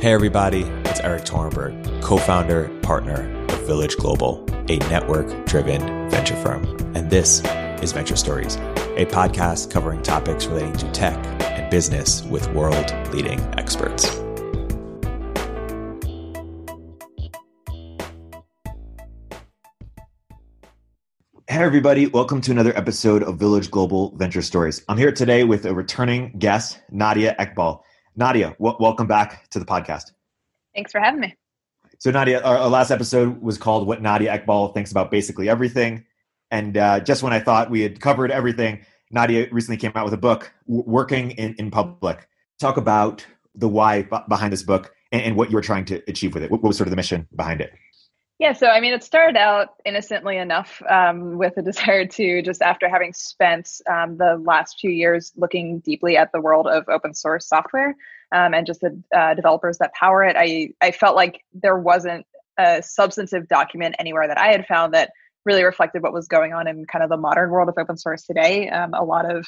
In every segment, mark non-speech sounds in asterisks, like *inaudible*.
Hey, everybody, it's Erik Torenberg, co founder, partner of Village Global, a network driven venture firm. And this is Venture Stories, a podcast covering topics relating to tech and business with world leading experts. Hey, everybody. Welcome to another episode of Village Global Venture Stories. I'm here today with a returning guest, Nadia Eghbal. Nadia, w- welcome back to the podcast. Thanks for having me. So, Nadia, our, our, last episode was called What Nadia Eghbal Thinks About Basically Everything. And uh, just when I thought we had covered everything, Nadia recently came out with a book, Working in, in Public. Talk about the why b- behind this book and, and, what you were trying to achieve with it. What, what was sort of the mission behind it? Yeah, so I mean, it started out innocently enough um, with a desire to just after having spent um, the last few years looking deeply at the world of open source software um, and just the uh, developers that power it, I, I felt like there wasn't a substantive document anywhere that I had found that really reflected what was going on in kind of the modern world of open source today. Um, a lot of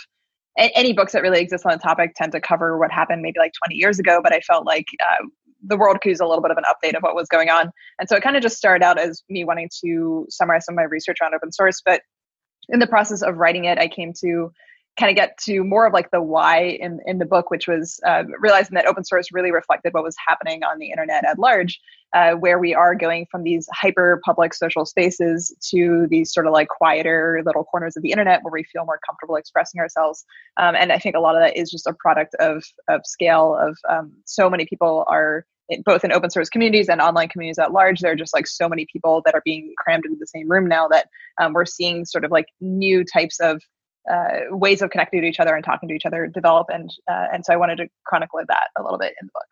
any books that really exist on the topic tend to cover what happened maybe like 20 years ago, but I felt like uh, the world could use a little bit of an update of what was going on. And so it kind of just started out as me wanting to summarize some of my research on open source. But in the process of writing it, I came to kind of get to more of like the why in, in the book, which was uh, realizing that open source really reflected what was happening on the internet at large, uh, where we are going from these hyper public social spaces to these sort of like quieter little corners of the internet where we feel more comfortable expressing ourselves. Um, and I think a lot of that is just a product of, of scale of um, so many people are both in open source communities and online communities at large there are just like so many people that are being crammed into the same room now that um, we're seeing sort of like new types of uh, ways of connecting to each other and talking to each other develop. And uh, and so i wanted to chronicle that a little bit in the book.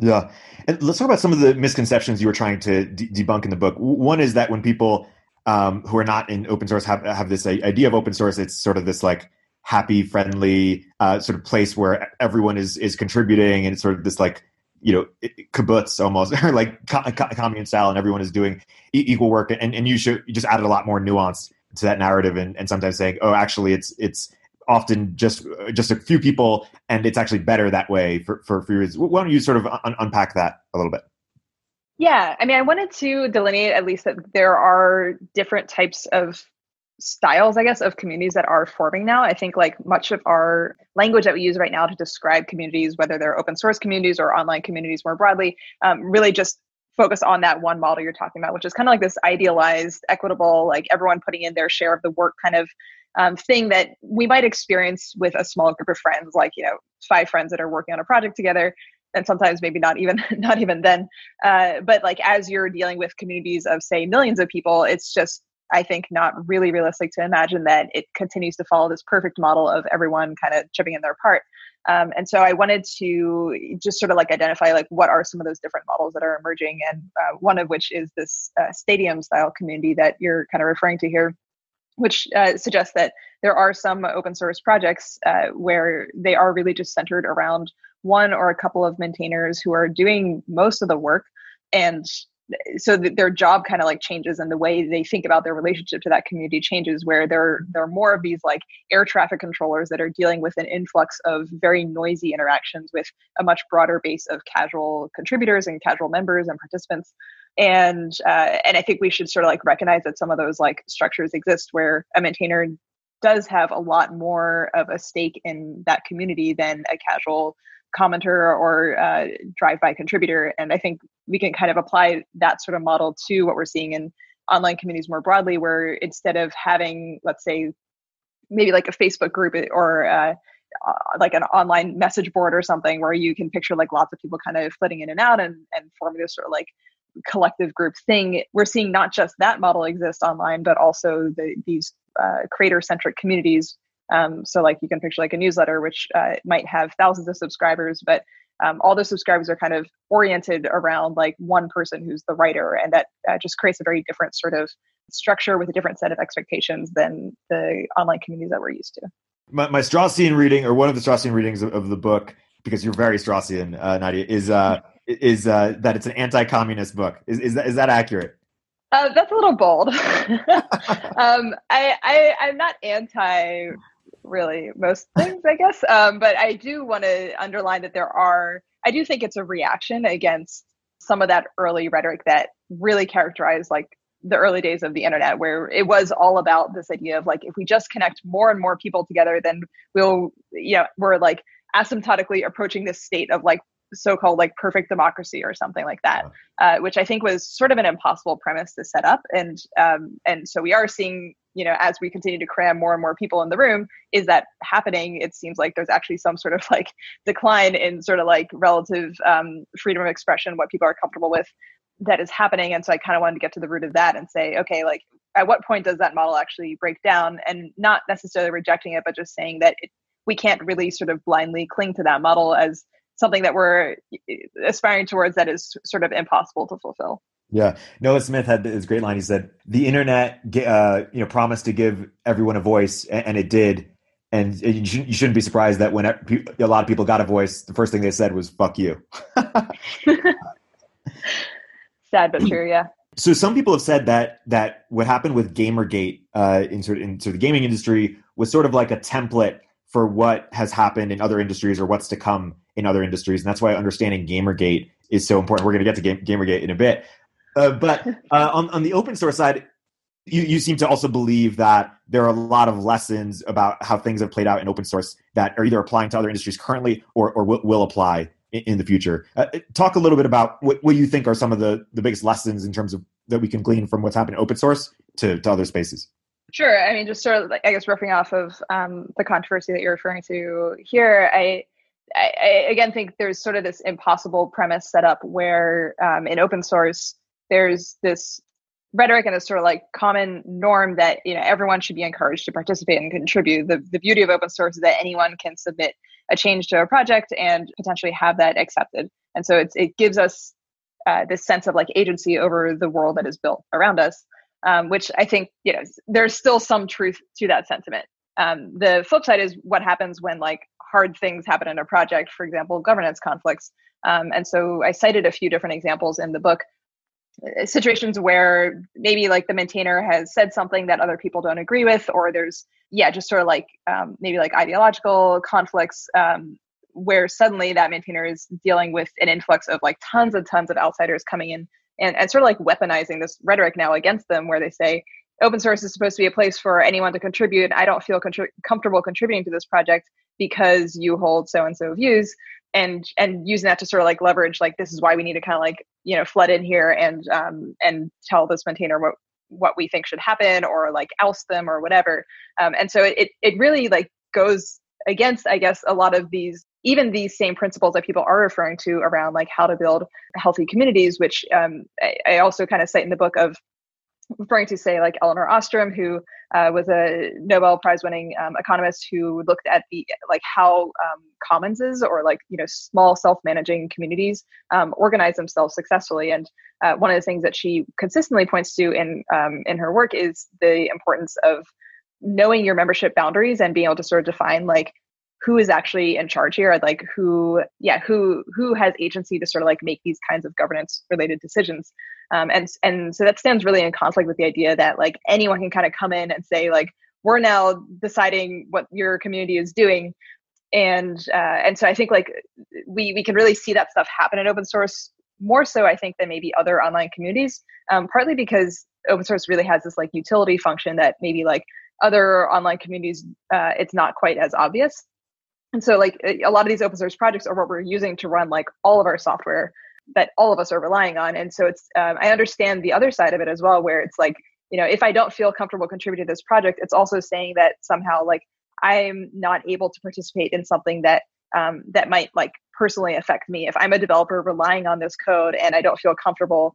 Yeah. And let's talk about some of the misconceptions you were trying to de- debunk in the book. One is that when people um, who are not in open source have, have this idea of open source it's sort of this like happy friendly uh, sort of place where everyone is is contributing. And it's sort of this like you know kibbutz almost *laughs* or like commune style and everyone is doing equal work. And, and you should you just added a lot more nuance to that narrative and, and sometimes saying oh actually it's it's often just just a few people and it's actually better that way for for, for reasons. Why don't you sort of un- unpack that a little bit? Yeah. I mean i wanted to delineate at least that there are different types of styles, I guess, of communities that are forming now. I think like much of our language that we use right now to describe communities, whether they're open source communities or online communities more broadly, um, really just focus on that one model you're talking about, which is kind of like this idealized, equitable, like everyone putting in their share of the work kind of um, thing that we might experience with a small group of friends, like you know, five friends that are working on a project together and sometimes maybe not even *laughs* not even then. Uh, but like as you're dealing with communities of say millions of people it's just I think not really realistic to imagine that it continues to follow this perfect model of everyone kind of chipping in their part. Um, and so I wanted to just sort of like identify like what are some of those different models that are emerging, and uh, one of which is this uh, stadium style community that you're kind of referring to here, which uh, suggests that there are some open source projects uh, where they are really just centered around one or a couple of maintainers who are doing most of the work and so their job kind of like changes and the way they think about their relationship to that community changes where there are more of these like air traffic controllers that are dealing with an influx of very noisy interactions with a much broader base of casual contributors and casual members and participants and uh, and i think we should sort of like recognize that some of those like structures exist where a maintainer does have a lot more of a stake in that community than a casual commenter or uh, drive-by contributor. And I think we can kind of apply that sort of model to what we're seeing in online communities more broadly, where instead of having, let's say, maybe like a Facebook group or uh, uh, like an online message board or something where you can picture like lots of people kind of flitting in and out and, and forming this sort of like collective group thing we're seeing not just that model exist online but also the, these uh, creator centric communities. Um, so like you can picture like a newsletter, which uh, might have thousands of subscribers, but um, all the subscribers are kind of oriented around like one person who's the writer, and that uh, just creates a very different sort of structure with a different set of expectations than the online communities that we're used to. My, my Straussian reading, or one of the Straussian readings of, of the book, because you're very Straussian, uh, Nadia, is uh, is uh, that it's an anti-communist book. Is is that, is that accurate? Uh, that's a little bold. *laughs* *laughs* um, I, I I'm not anti really most things, I guess. Um, but I do want to underline that there are, I do think it's a reaction against some of that early rhetoric that really characterized like the early days of the internet where it was all about this idea of like if we just connect more and more people together then we'll you know we're like asymptotically approaching this state of like so-called like perfect democracy or something like that uh, which i think was sort of an impossible premise to set up. And um, and so we are seeing you know as we continue to cram more and more people in the room is that happening? It seems like there's actually some sort of *laughs* like decline in sort of like relative um, freedom of expression what people are comfortable with that is happening. And so i kind of wanted to get to the root of that and say okay like at what point does that model actually break down? And not necessarily rejecting it but just saying that it, we can't really sort of blindly cling to that model as something that we're aspiring towards that is sort of impossible to fulfill yeah, Noah Smith had this great line. He said, "The internet, uh, you know, promised to give everyone a voice, and, it did. And you shouldn't, be surprised that when a lot of people got a voice, the first thing they said was "fuck you." *laughs* *laughs* Sad but true, yeah. So some people have said that that what happened with GamerGate uh, in sort of, in sort of the gaming industry was sort of like a template for what has happened in other industries or what's to come in other industries, and that's why understanding GamerGate is so important. We're going to get to Game, GamerGate in a bit, uh, but *laughs* uh, on on the open source side, you, you seem to also believe that there are a lot of lessons about how things have played out in open source that are either applying to other industries currently or, or will, will apply in the future. Uh, talk a little bit about what, what you think are some of the, the biggest lessons in terms of that we can glean from what's happened in open source to, to other spaces. Sure. I mean, just sort of, I guess, riffing off of um, the controversy that you're referring to here, I, I, I, again think there's sort of this impossible premise set up where um, in open source there's this rhetoric and a sort of like common norm that you know everyone should be encouraged to participate and contribute. The the beauty of open source is that anyone can submit a change to a project and potentially have that accepted. And so it's, it gives us uh, this sense of like agency over the world that is built around us, um, which I think you know there's still some truth to that sentiment. Um, the flip side is what happens when like hard things happen in a project, for example, governance conflicts. Um, and so I cited a few different examples in the book uh, situations where maybe like the maintainer has said something that other people don't agree with or there's yeah just sort of like um, maybe like ideological conflicts um, where suddenly that maintainer is dealing with an influx of like tons and tons of outsiders coming in and, and sort of like weaponizing this rhetoric now against them where they say open source is supposed to be a place for anyone to contribute i don't feel contri- comfortable contributing to this project because you hold so and so views and and using that to sort of like leverage like this is why we need to kind of like you know flood in here and um and tell this maintainer what what we think should happen or like oust them or whatever. Um, and so it it really like goes against i guess a lot of these even these same principles that people are referring to around like how to build healthy communities which um, I, I also kind of cite in the book of referring to say like Elinor Ostrom, who uh, was a Nobel Prize winning um, economist who looked at the like how um, commonses or like you know small self managing communities um, organize themselves successfully. And uh, one of the things that she consistently points to in um, in her work is the importance of knowing your membership boundaries and being able to sort of define like who is actually in charge here like who yeah who who has agency to sort of like make these kinds of governance related decisions. Um, and and so that stands really in conflict with the idea that like anyone can kind of come in and say like we're now deciding what your community is doing. And uh, and so i think like we we can really see that stuff happen in open source more so i think than maybe other online communities um, partly because open source really has this like utility function that maybe like other online communities uh, it's not quite as obvious and so like a lot of these open source projects are what we're using to run like all of our software that all of us are relying on. And so it's um, I understand the other side of it as well, where it's like you know if I don't feel comfortable contributing to this project, it's also saying that somehow like I'm not able to participate in something that um, that might like personally affect me. If I'm a developer relying on this code and I don't feel comfortable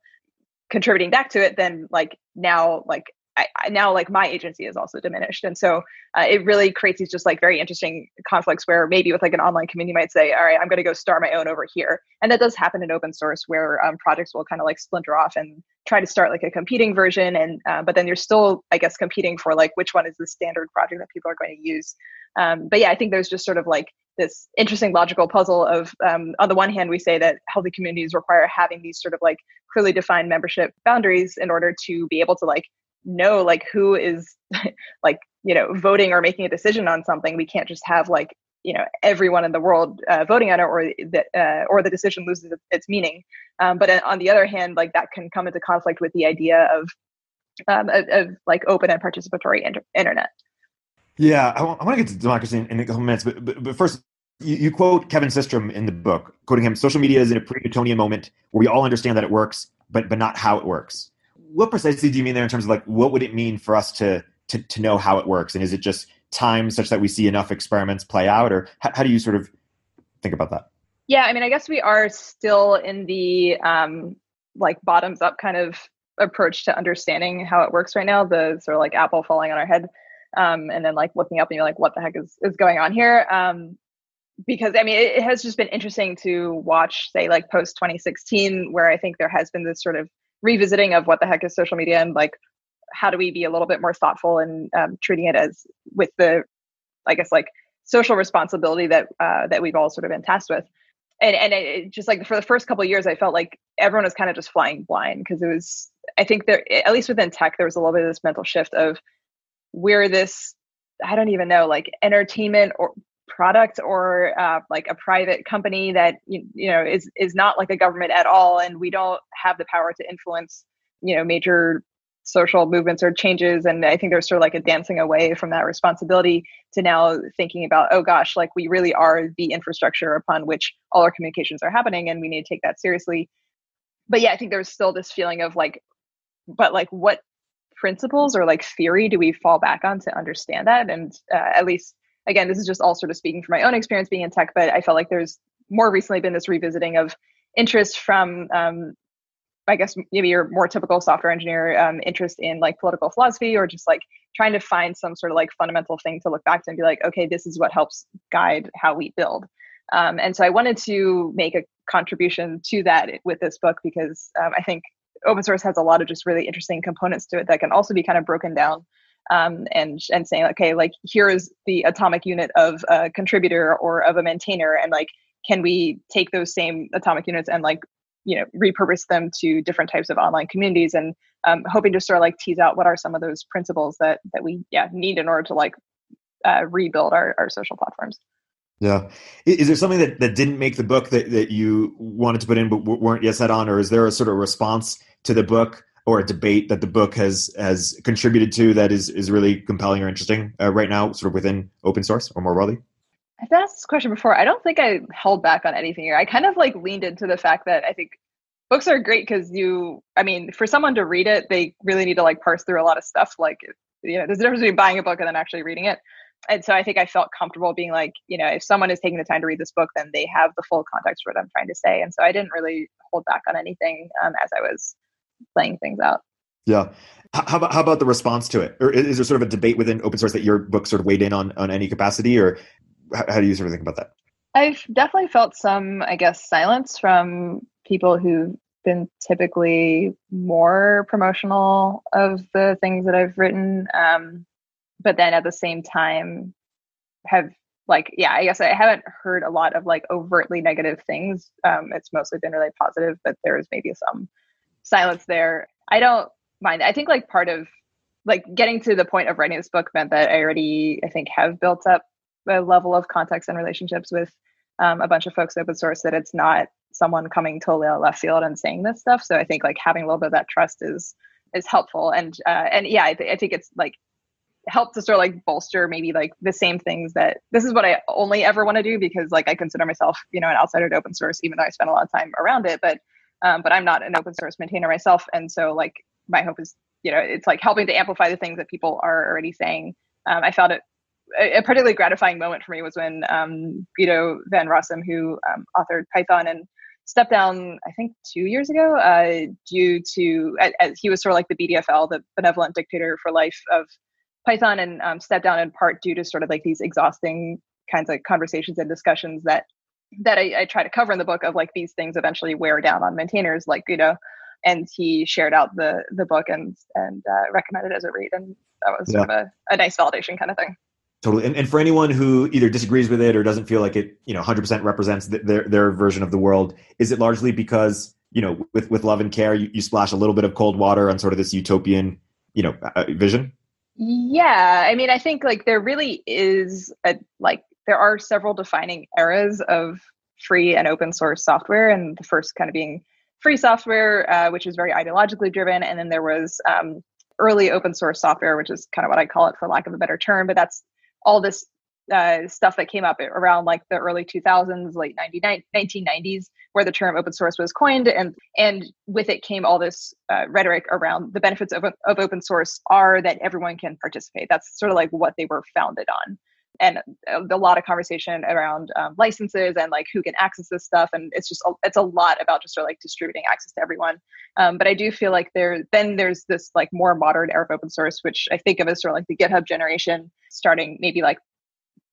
contributing back to it, then like now like I, I, now like my agency is also diminished. And so uh, it really creates these just like very interesting conflicts where maybe with like an online community might say all right i'm going to go start my own over here. And that does happen in open source where um, projects will kind of like splinter off and try to start like a competing version and uh, but then you're still i guess competing for like which one is the standard project that people are going to use. Um, but yeah i think there's just sort of like this interesting logical puzzle of um, on the one hand we say that healthy communities require having these sort of like clearly defined membership boundaries in order to be able to like know like who is *laughs* like you know voting or making a decision on something we can't just have like you know everyone in the world uh, voting on it or the uh, or the decision loses its meaning. Um, but on the other hand like that can come into conflict with the idea of um, of, of, like open and participatory inter- internet. Yeah I want, to get to democracy in, in, a couple minutes but, but, but first you, you, quote kevin systrom in the book quoting him social media is in a pre-newtonian moment where we all understand that it works but but not how it works what precisely do you mean there in terms of like what would it mean for us to to, to know how it works? And is it just time such that we see enough experiments play out or how, how do you sort of think about that? Yeah i mean i guess we are still in the um like bottoms up kind of approach to understanding how it works right now the sort of like apple falling on our head um and then like looking up and you're like what the heck is is going on here? Um because i mean it, it has just been interesting to watch say like post 2016 where i think there has been this sort of revisiting of what the heck is social media and like how do we be a little bit more thoughtful in um, treating it as with the i guess like social responsibility that uh, that we've all sort of been tasked with. And and it just like for the first couple years i felt like everyone was kind of just flying blind because it was i think there at least within tech there was a little bit of this mental shift of we're this i don't even know like entertainment or product or uh, like a private company that you, you know is is not like a government at all and we don't have the power to influence you know major social movements or changes and i think there's sort of like a dancing away from that responsibility to now thinking about oh gosh like we really are the infrastructure upon which all our communications are happening and we need to take that seriously. But yeah i think there's still this feeling of like but like what principles or like theory do we fall back on to understand that? And uh, at least again this is just all sort of speaking from my own experience being in tech but i felt like there's more recently been this revisiting of interest from um, I guess maybe your more typical software engineer um, interest in like political philosophy or just like trying to find some sort of like fundamental thing to look back to and be like, okay, this is what helps guide how we build. Um, and so I wanted to make a contribution to that with this book because um, I think open source has a lot of just really interesting components to it that can also be kind of broken down um, and and saying okay like here is the atomic unit of a contributor or of a maintainer and like can we take those same atomic units and like you know repurpose them to different types of online communities? And um, hoping to sort of like tease out what are some of those principles that that we yeah need in order to like uh, rebuild our, our social platforms. Yeah. Is there something that, that didn't make the book that, that you wanted to put in but weren't yet set on? Or is there a sort of response to the book or a debate that the book has has contributed to that is is really compelling or interesting uh, right now sort of within open source or more broadly I've asked this question before. I don't think I held back on anything here. I kind of like leaned into the fact that I think books are great because you, I mean, for someone to read it, they really need to like parse through a lot of stuff. Like, you know, there's a difference between buying a book and then actually reading it. And so I think I felt comfortable being like, you know, if someone is taking the time to read this book, then they have the full context for what I'm trying to say. And so I didn't really hold back on anything um, as I was laying things out. Yeah. How about, how about the response to it? Or is there sort of a debate within open source that your book sort of weighed in on, on any capacity? Or how, how do you sort of think about that? I've definitely felt some, I guess, silence from people who've been typically more promotional of the things that I've written. Um, but then at the same time, have like, yeah, I guess I haven't heard a lot of like overtly negative things. Um, it's mostly been really positive, but there's maybe some silence there. I don't mind. I think like part of like getting to the point of writing this book meant that I already, I think, have built up a level of context and relationships with um, a bunch of folks open source that it's not someone coming totally out left field and saying this stuff. So I think like having a little bit of that trust is is helpful. And uh, and yeah, I, th- I think it's like help to sort of like bolster maybe like the same things that this is what I only ever want to do because like I consider myself you know an outsider to open source even though I spend a lot of time around it. But um, but I'm not an open source maintainer myself, and so like my hope is you know it's like helping to amplify the things that people are already saying. Um, I found it a, particularly gratifying moment for me was when um, Guido van Rossum, who um, authored Python and stepped down, I think two years ago, uh, due to as he was sort of like the BDFL, the benevolent dictator for life of Python, and um, stepped down in part due to sort of like these exhausting kinds of conversations and discussions that that I, I try to cover in the book of like these things eventually wear down on maintainers like Guido. And he shared out the the book and and uh, recommended it as a read, and that was yeah. sort of a, a nice validation kind of thing. Totally. And, and for anyone who either disagrees with it or doesn't feel like it, you know, 100% represents their, their version of the world, is it largely because, you know, with, with love and care, you, you splash a little bit of cold water on sort of this utopian, you know, uh, vision? Yeah. I mean, I think like there really is a, like, there are several defining eras of free and open source software, and the first kind of being free software, uh, which is very ideologically driven, and then there was um, early open source software, which is kind of what I call it for lack of a better term, but that's all this uh, stuff that came up around like the early 2000s, late 90, 1990s, where the term open source was coined, and and with it came all this uh, rhetoric around the benefits of, of open source are that everyone can participate. That's sort of like what they were founded on and a, lot of conversation around um, licenses and like who can access this stuff and it's just a, it's a lot about just sort of like distributing access to everyone. Um, but i do feel like there then there's this like more modern era of open source which i think of as sort of like the github generation starting maybe like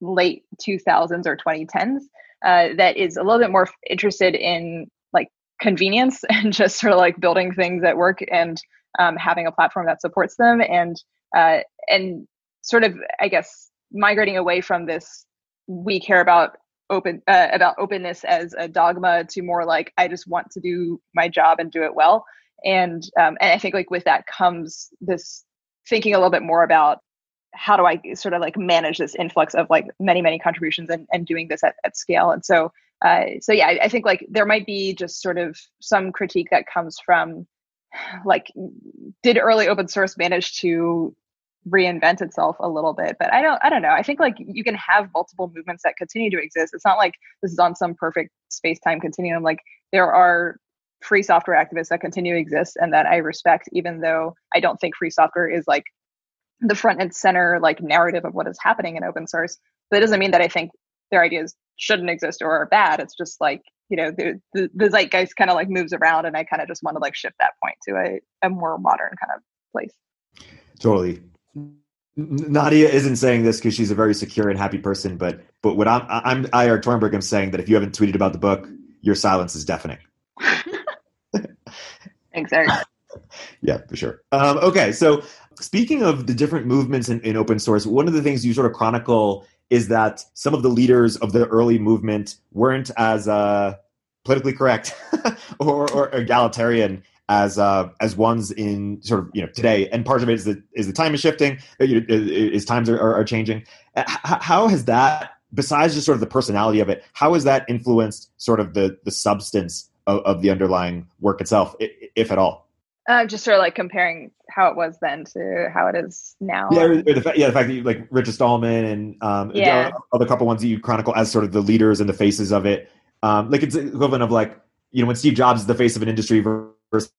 late 2000s or 2010s uh, that is a little bit more interested in like convenience *laughs* and just sort of like building things that work and um, having a platform that supports them and uh, and sort of i guess migrating away from this we care about open uh, about openness as a dogma to more like I just want to do my job and do it well. And um, and I think like with that comes this thinking a little bit more about how do I sort of like manage this influx of like many many contributions and, and doing this at, at scale. And so uh, so yeah, I, I think like there might be just sort of some critique that comes from like did early open source manage to reinvent itself a little bit but i don't i don't know. I think like you can have multiple movements that continue to exist. It's not like this is on some perfect space-time continuum. Like there are free software activists that continue to exist and that i respect even though i don't think free software is like the front and center like narrative of what is happening in open source. But it doesn't mean that i think their ideas shouldn't exist or are bad. It's just like you know the the, the zeitgeist kind of like moves around and i kind of just want to like shift that point to a, a more modern kind of place. Totally Nadia isn't saying this because she's a very secure and happy person, but but what I'm I'm I.R. Torenberg am saying that if you haven't tweeted about the book, your silence is deafening. *laughs* Thanks, Erik. *laughs* yeah, for sure. Um, okay, so speaking of the different movements in, in open source, one of the things you sort of chronicle is that some of the leaders of the early movement weren't as uh, politically correct *laughs* or, or egalitarian as uh, as ones in sort of you know today, and part of it is that is the time is shifting, uh, is times are, are changing. Uh, how has that, besides just sort of the personality of it, how has that influenced sort of the the substance of, of the underlying work itself, if at all? Uh, just sort of like comparing how it was then to how it is now. Yeah, the fact, yeah, the fact that you like Richard Stallman and um, yeah. other couple ones that you chronicle as sort of the leaders and the faces of it. Um, like it's equivalent of like you know when Steve Jobs is the face of an industry versus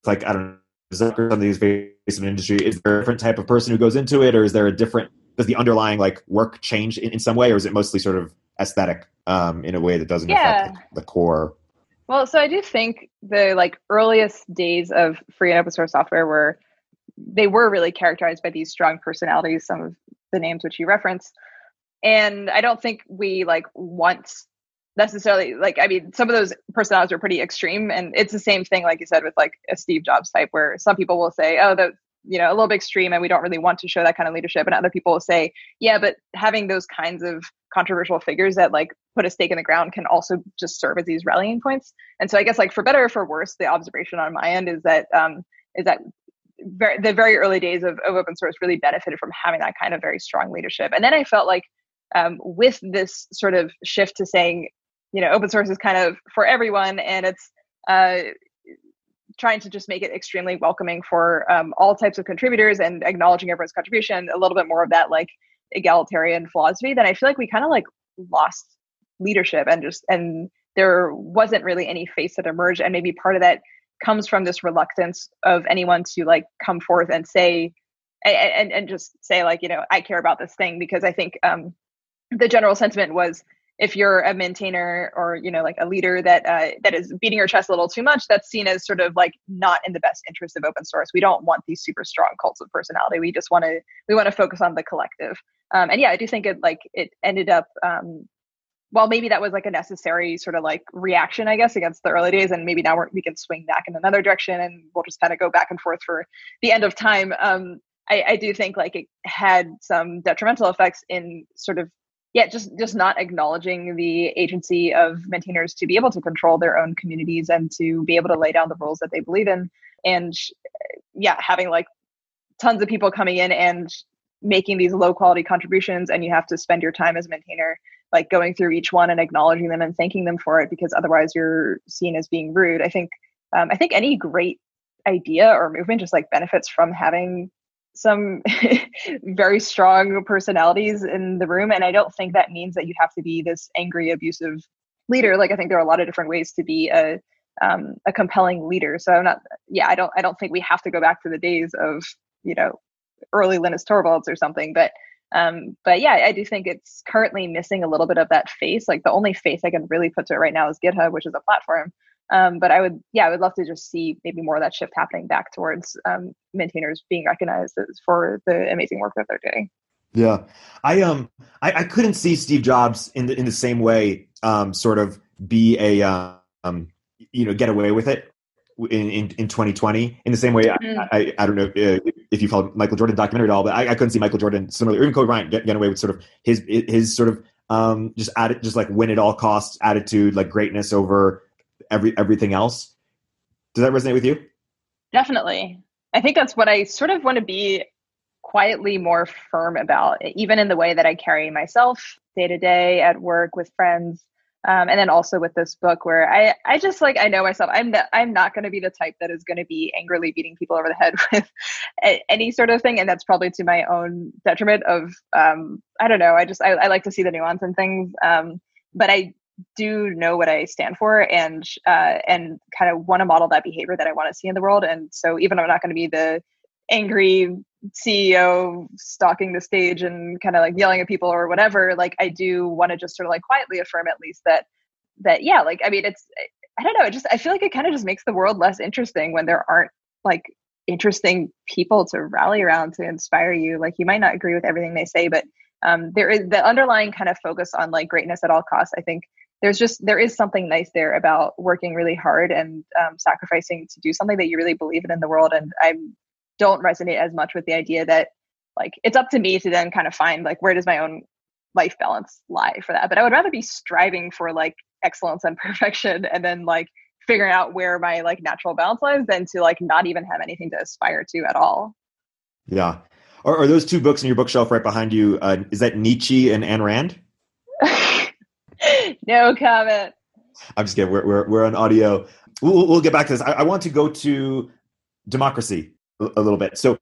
like I don't know, Zucker on these of industry? Is there a different type of person who goes into it, or is there a different? Does the underlying like work change in, in some way, or is it mostly sort of aesthetic um, in a way that doesn't yeah. affect the, the core? Well, so I do think the like earliest days of free and open source software were they were really characterized by these strong personalities. Some of the names which you referenced, and I don't think we like once necessarily like i mean some of those personalities are pretty extreme and it's the same thing like you said with like a steve jobs type where some people will say oh the you know a little bit extreme and we don't really want to show that kind of leadership and other people will say yeah but having those kinds of controversial figures that like put a stake in the ground can also just serve as these rallying points. And so i guess like for better or for worse the observation on my end is that um is that very, the very early days of, of open source really benefited from having that kind of very strong leadership. And then i felt like um, with this sort of shift to saying you know open source is kind of for everyone and it's uh, trying to just make it extremely welcoming for um, all types of contributors and acknowledging everyone's contribution a little bit more of that like egalitarian philosophy then i feel like we kind of like lost leadership and just and there wasn't really any face that emerged and maybe part of that comes from this reluctance of anyone to like come forth and say and and just say like you know i care about this thing because i think um the general sentiment was if you're a maintainer or you know like a leader that uh, that is beating your chest a little too much that's seen as sort of like not in the best interest of open source. We don't want these super strong cults of personality. We just want to we want to focus on the collective. Um, and yeah i do think it like it ended up um, well maybe that was like a necessary sort of like reaction i guess against the early days and maybe now we can swing back in another direction and we'll just kind of go back and forth for the end of time. Um, I, I do think like it had some detrimental effects in sort of yeah just just not acknowledging the agency of maintainers to be able to control their own communities and to be able to lay down the rules that they believe in and yeah having like tons of people coming in and making these low quality contributions and you have to spend your time as a maintainer like going through each one and acknowledging them and thanking them for it because otherwise you're seen as being rude. I think um, I think any great idea or movement just like benefits from having some *laughs* very strong personalities in the room and i don't think that means that you have to be this angry abusive leader like i think there are a lot of different ways to be a um, a compelling leader so i'm not yeah i don't i don't think we have to go back to the days of you know early linus torvalds or something but um, but yeah, I do think it's currently missing a little bit of that face. Like the only face I can really put to it right now is GitHub, which is a platform. Um, but I would, yeah, I would love to just see maybe more of that shift happening back towards um, maintainers being recognized for the amazing work that they're doing. Yeah, I um, I, I couldn't see Steve Jobs in the in the same way, um, sort of be a um, you know, get away with it in, in, in 2020 in the same way mm. I, I, I, don't know uh, if you followed Michael Jordan documentary at all but I, I couldn't see Michael Jordan similarly or even Kobe Bryant get, get away with sort of his his sort of um, just add just like win at all costs attitude like greatness over every everything else. Does that resonate with you? Definitely. I think that's what I sort of want to be quietly more firm about, even in the way that I carry myself day to day at work with friends. Um, and then also with this book where I, I just like I know myself I'm not, I'm not going to be the type that is going to be angrily beating people over the head *laughs* with any sort of thing and that's probably to my own detriment of um, I don't know I just I, I like to see the nuance in things um, but I do know what I stand for and uh, and kind of want to model that behavior that I want to see in the world. And so even I'm not going to be the angry CEO stalking the stage and kind of like yelling at people or whatever, like I do want to just sort of like quietly affirm at least that that yeah, like I mean it's I don't know, it just I feel like it kind of just makes the world less interesting when there aren't like interesting people to rally around to inspire you. Like you might not agree with everything they say, but um, there is the underlying kind of focus on like greatness at all costs. I think there's just there is something nice there about working really hard and um, sacrificing to do something that you really believe in in the world. And i don't resonate as much with the idea that like it's up to me to then kind of find like where does my own life balance lie for that? But i would rather be striving for like excellence and *laughs* perfection and then like figuring out where my like natural balance lies than to like not even have anything to aspire to at all. Yeah. Are, are those two books in your bookshelf right behind you uh, is that nietzsche and Ayn Rand *laughs* no comment. I'm just kidding. We're, we're, we're on audio. We'll, we'll get back to this. I, I want to go to democracy a, little bit. So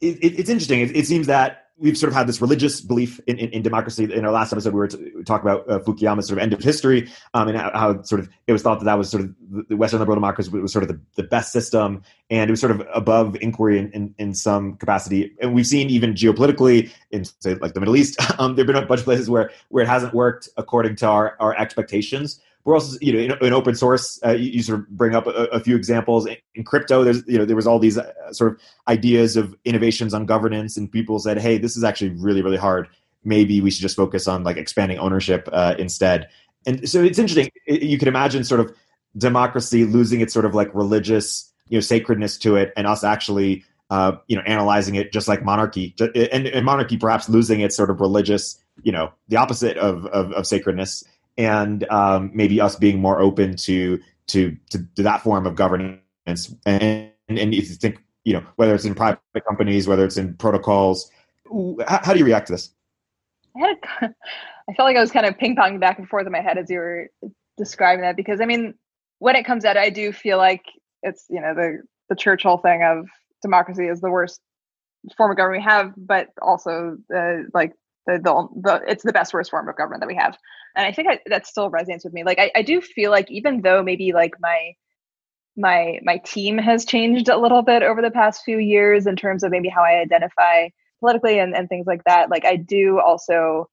it, it, it's interesting. It, it, seems that we've sort of had this religious belief in, in, in democracy. In our last episode, we were t- talking about uh, Fukuyama's sort of end of history um, and how, how, sort of it was thought that that was sort of the Western liberal democracy was sort of the, the best system, and it was sort of above inquiry in, in, in some capacity. And we've seen even geopolitically in say like the Middle East, *laughs* um, there've been a bunch of places where where it hasn't worked according to our, our expectations we're also you know in, in open source uh, you, you, sort of bring up a, a, few examples. In, in crypto there's you know there was all these uh, sort of ideas of innovations on governance and people said hey this is actually really really hard. Maybe we should just focus on like expanding ownership uh, instead. And so it's interesting. You can imagine sort of democracy losing its sort of like religious you know sacredness to it and us actually uh, you know analyzing it just like monarchy and, and monarchy perhaps losing its sort of religious you know the opposite of, of, of sacredness and um, maybe us being more open to, to to, to that form of governance. And, and if you think, you know, whether it's in private companies, whether it's in protocols, how, how do you react to this? I had a, *laughs* I felt like I was kind of ping ponging back and forth in my head as you were describing that because I mean, when it comes out, I do feel like it's you know the the Churchill thing of democracy is the worst form of government we have, but also uh, like the, the, the it's the best worst form of government that we have. And i think I, that still resonates with me. Like I, I do feel like even though maybe like my my my team has changed a little bit over the past few years in terms of maybe how i identify politically and, and things like that like i do also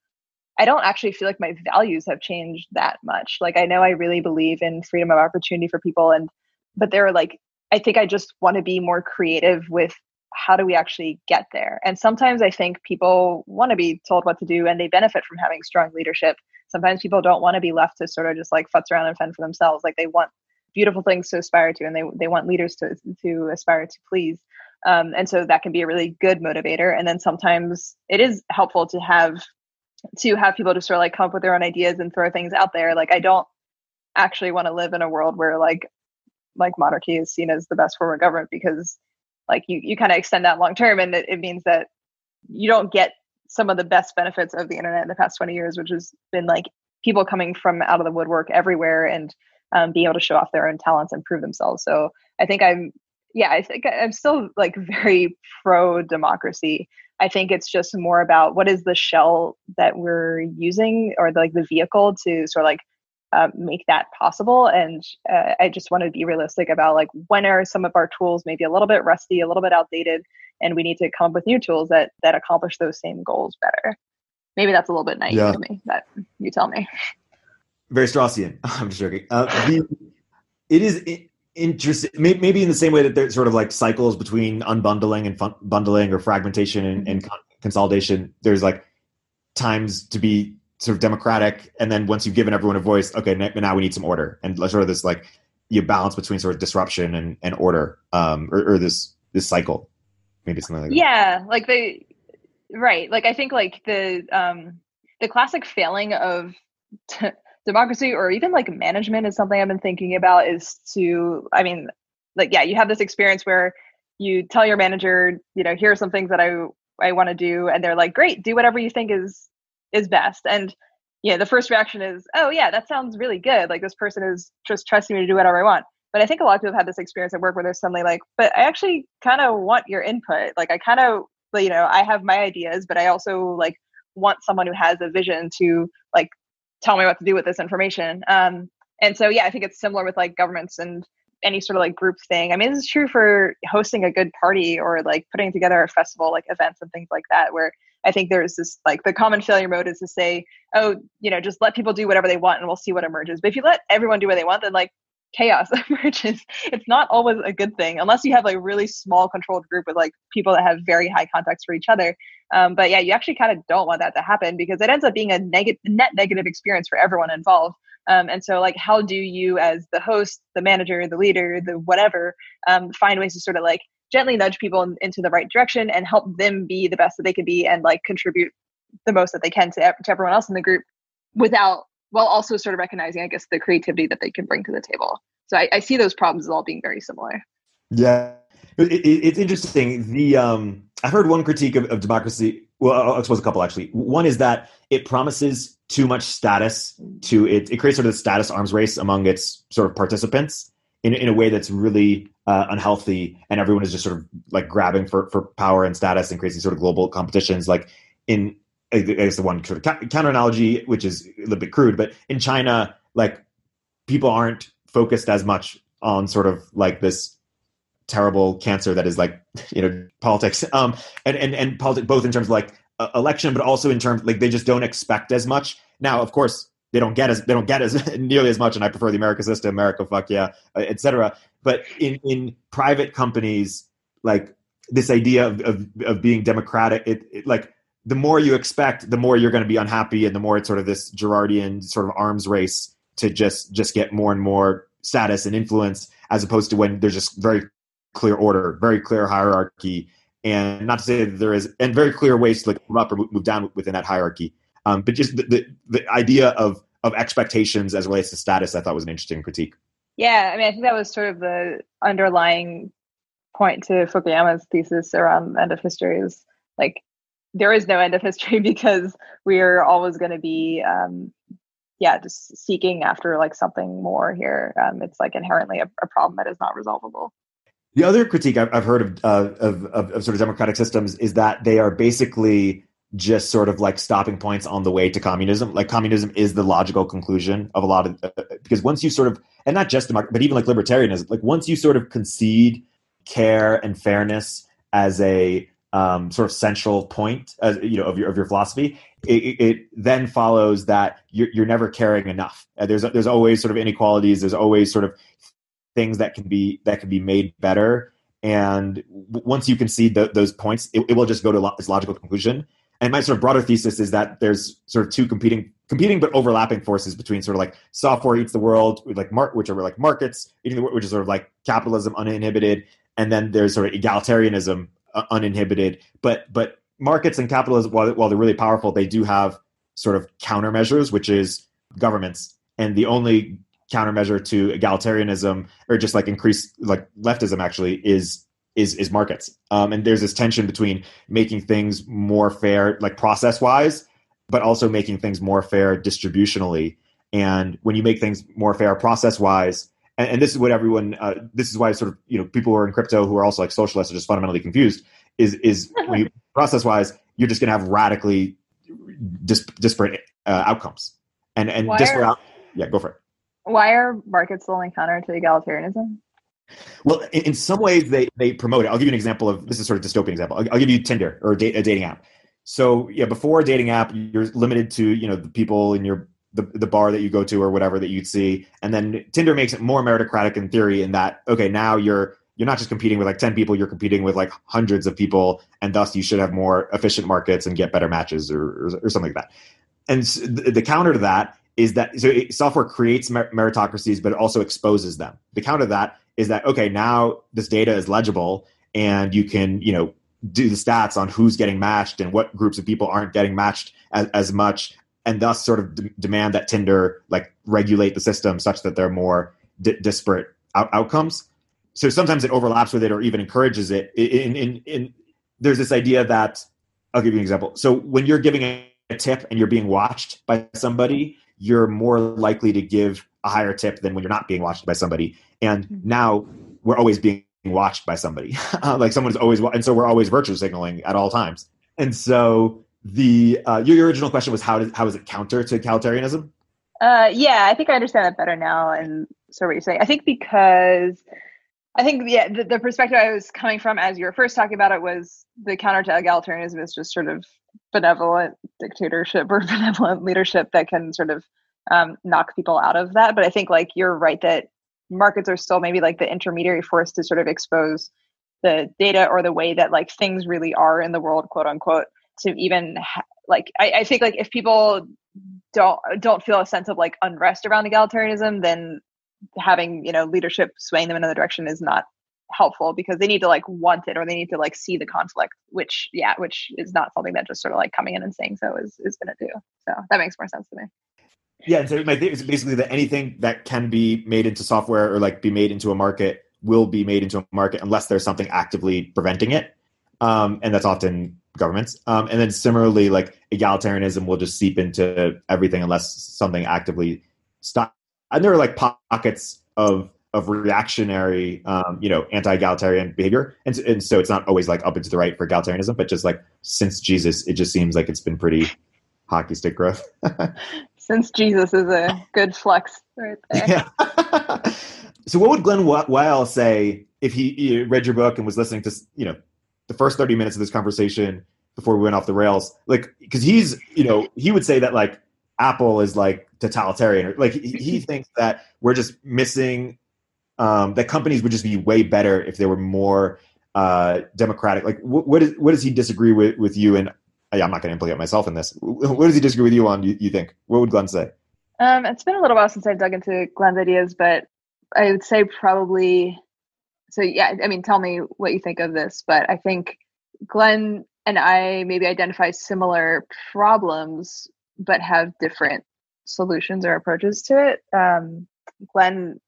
i don't actually feel like my values have changed that much. Like i know i really believe in freedom of opportunity for people and but there are like i think i just want to be more creative with how do we actually get there? And sometimes I think people want to be told what to do and they benefit from having strong leadership. Sometimes people don't want to be left to sort of just like futz around and fend for themselves. Like they want beautiful things to aspire to and they, they want leaders to, to aspire to please. Um, and so that can be a really good motivator. And then sometimes it is helpful to have to have people just sort of like come up with their own ideas and throw things out there. Like I don't actually want to live in a world where like like monarchy is seen as the best form of government because like you you kind of extend that long term and it, it means that you don't get some of the best benefits of the internet in the past 20 years, which has been like people coming from out of the woodwork everywhere and um, being able to show off their own talents and prove themselves. So I think I'm, yeah, I think I'm still like very pro democracy. I think it's just more about what is the shell that we're using or the, like the vehicle to sort of like uh, make that possible. And uh, I just want to be realistic about like when are some of our tools maybe a little bit rusty, a little bit outdated, and we need to come up with new tools that that accomplish those same goals better. Maybe that's a little bit naive yeah. to me, but you tell me. Very Straussian. *laughs* I'm just joking. Uh, the, it is interesting. Maybe in the same way that there's sort of like cycles between unbundling and fun- bundling or fragmentation and, and con- consolidation. There's like times to be sort of democratic, and then once you've given everyone a voice, okay, now we need some order, and sort of this like you balance between sort of disruption and, and order, um, or, or this this cycle. Maybe something like yeah, that. like the right, like I think like the um the classic failing of t- *laughs* democracy or even like management is something I've been thinking about. Is to I mean, like yeah, you have this experience where you tell your manager, you know, here are some things that I I want to do, and they're like, great, do whatever you think is is best. And yeah, the first reaction is, oh yeah, that sounds really good. Like this person is just trusting me to do whatever I want. But I think a lot of people have had this experience at work where they're suddenly like, but I actually kind of want your input. Like I kind of, you know, I have my ideas, but I also like want someone who has a vision to like tell me what to do with this information. Um, and so yeah, I think it's similar with like governments and any sort of like group thing. I mean, this is true for hosting a good party or like putting together a festival, like events and things like that, where I think there's this like the common failure mode is to say, oh, you know, just let people do whatever they want and we'll see what emerges. But if you let everyone do what they want, then like chaos *laughs* emerges. It's not always a good thing unless you have like really small controlled group with like people that have very high contacts for each other. Um, but yeah, you actually kind of don't want that to happen because it ends up being a negative net negative experience for everyone involved. Um, and so like how do you as the host, the manager, the leader, the whatever, um, find ways to sort of like gently nudge people in, into the right direction and help them be the best that they can be and like contribute the most that they can to, to everyone else in the group without while also sort of recognizing i guess the creativity that they can bring to the table? So i, I see those problems as all being very similar. Yeah. It, it, it's interesting. The um i've heard one critique of, of democracy well i suppose a couple actually. One is that it promises too much status to it it creates sort of the status arms race among its sort of participants in, in a way that's really uh, unhealthy and everyone is just sort of like grabbing for, for power and status and creating sort of global competitions. Like in I guess the one sort of counter analogy, which is a little bit crude, but in China, like people aren't focused as much on sort of like this terrible cancer that is like *laughs* you know politics, um, and and and politics both in terms of like uh, election, but also in terms like they just don't expect as much. Now, of course, they don't get as they don't get as *laughs* nearly as much, and I prefer the America system, America, fuck yeah, uh, etc. But in in private companies, like this idea of of, of being democratic, it, it, like the more you expect, the more you're going to be unhappy, and the more it's sort of this Girardian sort of arms race to just just get more and more status and influence, as opposed to when there's just very clear order, very clear hierarchy, and not to say that there is, and very clear ways to like move up or move down within that hierarchy. Um, but just the, the, the idea of of expectations as relates to status, I thought was an interesting critique. Yeah, I mean, I think that was sort of the underlying point to Fukuyama's thesis around end of history is like there is no end of history *laughs* because we are always going to be um, yeah just seeking after like something more here um, it's like inherently a, a, problem that is not resolvable the other critique i've, heard of, uh, of, of, of, sort of democratic systems is that they are basically just sort of like stopping points on the way to communism. Like communism is the logical conclusion of a lot of uh, because once you sort of and not just democracy, but even like libertarianism, like once you sort of concede care and fairness as a um, sort of central point, as you know, of your of your philosophy, it, it then follows that you're, you're never caring enough. Uh, there's there's always sort of inequalities. There's always sort of things that can be that can be made better. And once you concede the, those points, it, it will just go to this logical conclusion. And my sort of broader thesis is that there's sort of two competing competing but overlapping forces between sort of like software eats the world like mar- which are like markets eating the world which is sort of like capitalism uninhibited and then there's sort of egalitarianism uh, uninhibited. But but markets and capitalism while, while they're really powerful they do have sort of countermeasures which is governments. And the only countermeasure to egalitarianism or just like increase like leftism actually is is is markets. Um, and there's this tension between making things more fair, like process wise, but also making things more fair distributionally. And when you make things more fair process wise, and, and, this is what everyone, uh, this is why sort of you know people who are in crypto who are also like socialists are just fundamentally confused. Is is *laughs* process wise, you're just going to have radically dis- disparate uh, outcomes. And and disparate, out- yeah, go for it. Why are markets only counter to egalitarianism? Well, in, in, some ways they, they promote it. I'll give you an example of this is sort of dystopian example. I'll, I'll give you Tinder or a, a, dating app. So yeah, before a dating app, you're limited to you know the people in your the, the bar that you go to or whatever that you'd see, and then Tinder makes it more meritocratic in theory. In that, okay, now you're you're not just competing with like ten people, you're competing with like hundreds of people, and thus you should have more efficient markets and get better matches or or, or something like that. And the counter to that is that so it, software creates meritocracies, but it also exposes them. The counter to that is that okay now this data is legible and you can you know do the stats on who's getting matched and what groups of people aren't getting matched as, as much and thus sort of d- demand that tinder like regulate the system such that there are more d- disparate out- outcomes. So sometimes it overlaps with it or even encourages it. In, in, in there's this idea that i'll give you an example. So when you're giving a tip and you're being watched by somebody you're more likely to give a higher tip than when you're not being watched by somebody. And mm-hmm. now we're always being watched by somebody. *laughs* like someone's always, and so we're always virtue signaling at all times. And so the uh, your, your original question was how does how is it counter to egalitarianism? Uh, yeah, I think I understand that better now. And so what you're saying, I think because I think yeah, the, the perspective I was coming from as you were first talking about it was the counter to egalitarianism is just sort of benevolent dictatorship or *laughs* benevolent leadership that can sort of um, knock people out of that. But I think like you're right that markets are still maybe like the intermediary force to sort of expose the data or the way that like things really are in the world, quote unquote, to even ha- like I, I think like if people don't don't feel a sense of like unrest around egalitarianism, then having you know leadership swaying them in another direction is not helpful because they need to like want it or they need to like see the conflict which yeah which is not something that just sort of like coming in and saying so is is going to do. So that makes more sense to me. Yeah and so my theory is basically that anything that can be made into software or like be made into a market will be made into a market unless there's something actively preventing it um, and that's often governments. Um, and then similarly like egalitarianism will just seep into everything unless something actively stop and there are like pockets of of reactionary, um, you know, anti-egalitarian behavior, and and so it's not always like up and to the right for egalitarianism, but just like since Jesus, it just seems like it's been pretty hockey stick growth. *laughs* since Jesus is a good flex right there. Yeah. *laughs* so, what would Glen Weyl say if he, he read your book and was listening to you know the first thirty minutes of this conversation before we went off the rails? Like, because he's you know he would say that like Apple is like totalitarian. Like he, he thinks that we're just missing um, that companies would just be way better if they were more uh, democratic. Like, what, what, is, what does he disagree with, with you? And I'm not going to implicate myself in this. What does he disagree with you on? You, you think? What would Glen say? Um, it's been a little while since I've dug into Glen's ideas, but I would say probably. So yeah, I mean, tell me what you think of this. But I think Glen and I maybe identify similar problems, but have different solutions or approaches to it. Um, Glen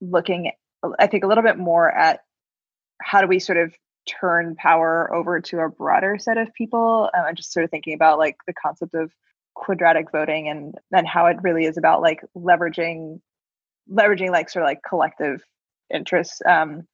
looking, I think, a little bit more at how do we sort of turn power over to a broader set of people. Uh, just sort of thinking about like the concept of quadratic voting and and how it really is about like leveraging leveraging like sort of like collective interests um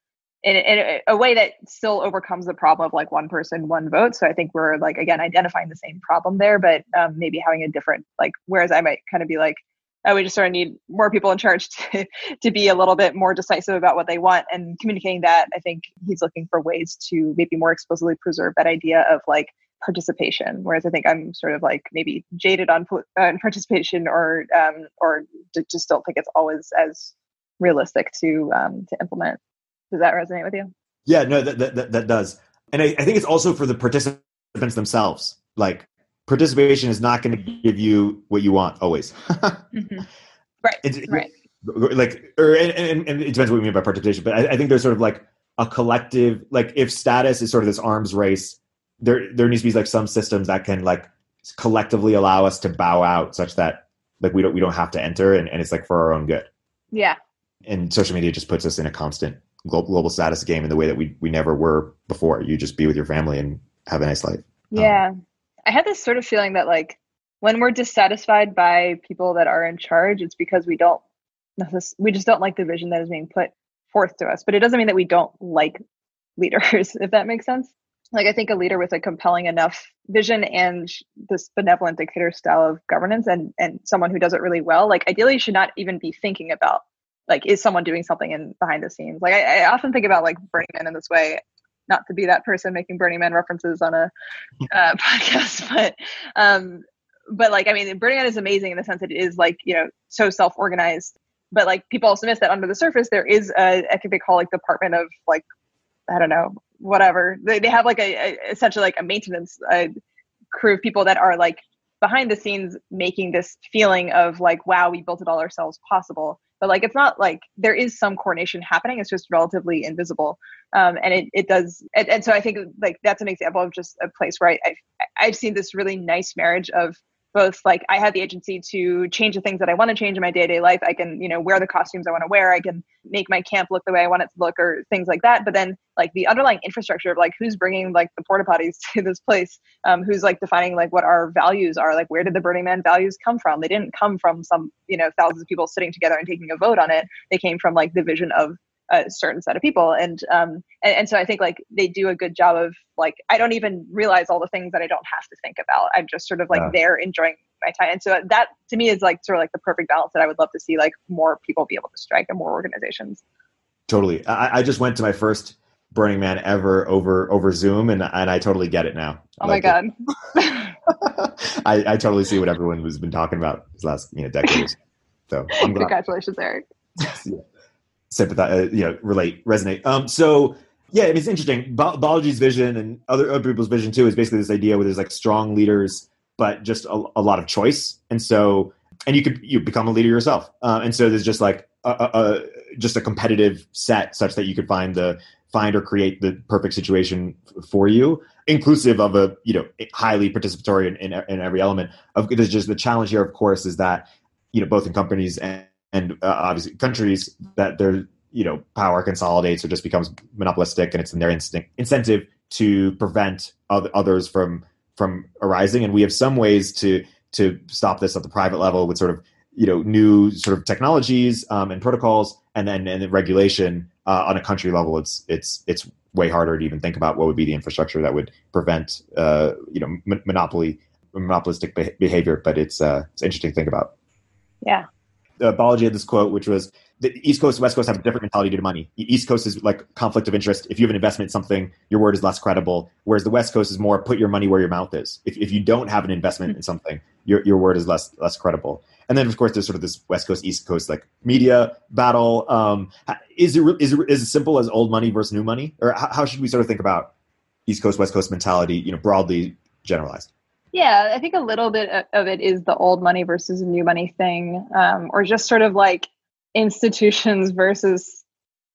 in, in a way that still overcomes the problem of like one person one vote so i think we're like again identifying the same problem there but um, maybe having a different like whereas i might kind of be like uh, we just sort of need more people in charge *laughs* to, to be a little bit more decisive about what they want and communicating that i think he's looking for ways to maybe more explicitly preserve that idea of like participation whereas i think i'm sort of like maybe jaded on, uh, participation or um, or just don't think it's always as realistic to um, to implement. Does that resonate with you? Yeah no that, that, that does. And I, I think it's also for the participants themselves. Like participation is not going to give you what you want always. mm-hmm. Right. It's, right. Like, or and, and, and, it depends what you mean by participation, but I, I, think there's sort of like a collective, like if status is sort of this arms race, there there needs to be like some systems that can like collectively allow us to bow out, such that like we don't we don't have to enter, and, and it's like for our own good. Yeah. And social media just puts us in a constant global, global status game in the way that we we never were before. You just be with your family and have a nice life. Yeah, um, I had this sort of feeling that like when we're dissatisfied by people that are in charge, it's because we don't we just don't like the vision that is being put forth to us. But it doesn't mean that we don't like *laughs* leaders, if that makes sense. Like I think a leader with a compelling enough vision and this benevolent dictator style of governance and and someone who does it really well, like ideally should not even be thinking about like is someone doing something in behind the scenes. Like I, I often think about like Burning Man in this way not to be that person making Burning Man references on a uh, *laughs* podcast, but um, but like I mean, Burning Man is amazing in the sense that it is like you know so self organized. But like people also miss that under the surface there is a I think they call like department of like I don't know whatever they they have like a, a essentially like a maintenance crew of people that are like behind the scenes making this feeling of like wow we built it all ourselves possible but like it's not like there is some coordination happening it's just relatively invisible. Um, and it, it does and, and, so i think like that's an example of just a place where I, I've, I've seen this really nice marriage of both like I have the agency to change the things that I want to change in my day-to-day life. I can, you know, wear the costumes I want to wear. I can make my camp look the way I want it to look or things like that. But then like the underlying infrastructure of like who's bringing like the porta potties *laughs* to this place, um, who's like defining like what our values are, like where did the Burning Man values come from? They didn't come from some, you know, thousands of people sitting together and taking a vote on it. They came from like the vision of a certain set of people. And um and, and so i think like they do a good job of like i don't even realize all the things that i don't have to think about. I'm just sort of like yeah. there enjoying my time. And so that to me is like sort of like the perfect balance that i would love to see like more people be able to strike and more organizations. Totally. I, I just went to my first burning man ever over over zoom and and i totally get it now. Oh my god. *laughs* I, I totally see what everyone has been talking about these last you know decades so. Congratulations Erik. *laughs* Yeah sympathize, uh, you know, relate, resonate. Um, so yeah, I mean, it's interesting. Ba- vision and other, other people's vision too is basically this idea where there's like strong leaders, but just a, a lot of choice. And so, and you could you become a leader yourself. Uh, and so there's just like a, a, a, just a competitive set such that you could find the find or create the perfect situation for you, inclusive of a you know highly participatory in, in, in every element. Of there's just the challenge here, of course, is that you know both in companies and and uh, obviously countries that their you know power consolidates or just becomes monopolistic, and it's in their instinct incentive to prevent other, others from from arising. And we have some ways to to stop this at the private level with sort of you know new sort of technologies um, and protocols, and then and regulation uh, on a country level. It's it's it's way harder to even think about what would be the infrastructure that would prevent uh, you know monopoly monopolistic behavior. But it's uh, it's interesting to think about. Yeah, uh, Balaji had this quote, which was the East Coast West Coast have a different mentality due to money. The East Coast is like conflict of interest. If you have an investment in something, your word is less credible. Whereas the West Coast is more put your money where your mouth is. If, if you don't have an investment in something, your, your word is less less credible. And then of course there's sort of this West Coast East Coast like media battle. Um, is it is it, is it simple as old money versus new money, or how should we sort of think about East Coast West Coast mentality? You know, broadly generalized. Yeah, I think a little bit of it is the old money versus new money thing, um, or just sort of like institutions *laughs* versus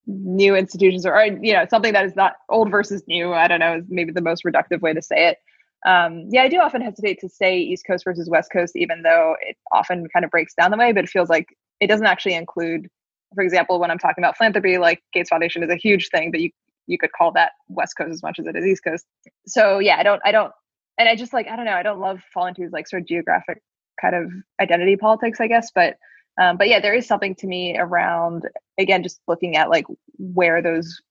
new institutions, or you know something that is not old versus new. I don't know is maybe the most reductive way to say it. Um, yeah, I do often hesitate to say East Coast versus West Coast, even though it often kind of breaks down the way. But it feels like it doesn't actually include, for example, when I'm talking about philanthropy, like Gates Foundation is a huge thing, but you you could call that West Coast as much as it is East Coast. So yeah, I don't I don't and I just like I don't know I don't love falling into like sort of geographic kind of identity politics I guess but um, but yeah there is something to me around again just looking at like where those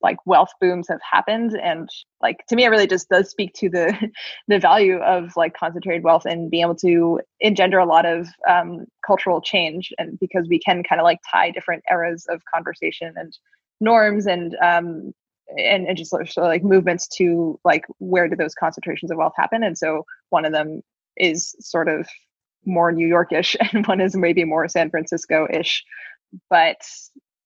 like wealth booms have happened and like to me it really just does speak to the *laughs* the value of like concentrated wealth and being able to engender a lot of um, cultural change and because we can kind of like tie different eras of conversation and norms and um, and, and just sort of like movements to like where do those concentrations of wealth happen? And so one of them is sort of more new yorkish *laughs* and one is maybe more san francisco-ish. But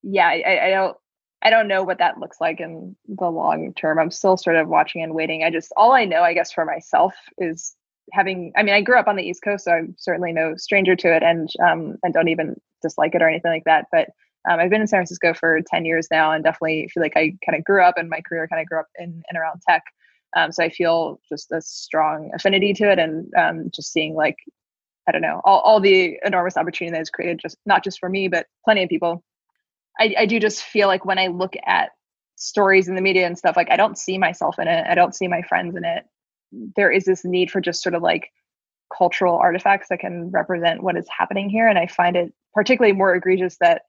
yeah I, I don't i don't know what that looks like in the long term. I'm still sort of watching and waiting. I just all i know i guess for myself is having i mean i grew up on the east coast so i'm certainly no stranger to it and um and don't even dislike it or anything like that. But um, I've been in San Francisco for 10 years now and definitely feel like I kind of grew up and my career kind of grew up in and around tech. Um, so I feel just a strong affinity to it and um, just seeing like, I don't know, all, all the enormous opportunity that is created just not just for me, but plenty of people. I, I do just feel like when I look at stories in the media and stuff, like I don't see myself in it. I don't see my friends in it. There is this need for just sort of like cultural artifacts that can represent what is happening here. And I find it particularly more egregious that